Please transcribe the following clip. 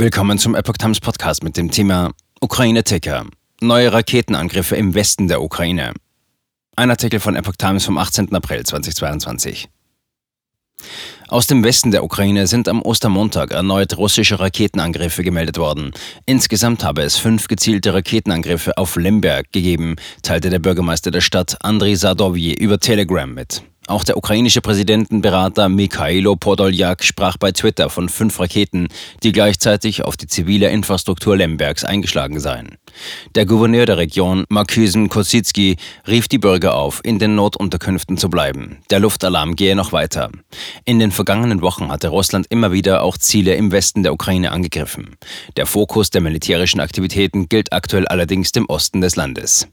Willkommen zum Epoch Times Podcast mit dem Thema Ukraine-Ticker. Neue Raketenangriffe im Westen der Ukraine. Ein Artikel von Epoch Times vom 18. April 2022. Aus dem Westen der Ukraine sind am Ostermontag erneut russische Raketenangriffe gemeldet worden. Insgesamt habe es fünf gezielte Raketenangriffe auf Lemberg gegeben, teilte der Bürgermeister der Stadt Andriy Sadovje über Telegram mit. Auch der ukrainische Präsidentenberater Mikhailo Podoljak sprach bei Twitter von fünf Raketen, die gleichzeitig auf die zivile Infrastruktur Lembergs eingeschlagen seien. Der Gouverneur der Region, Markysen Kosicki, rief die Bürger auf, in den Notunterkünften zu bleiben. Der Luftalarm gehe noch weiter. In den vergangenen Wochen hatte Russland immer wieder auch Ziele im Westen der Ukraine angegriffen. Der Fokus der militärischen Aktivitäten gilt aktuell allerdings dem Osten des Landes.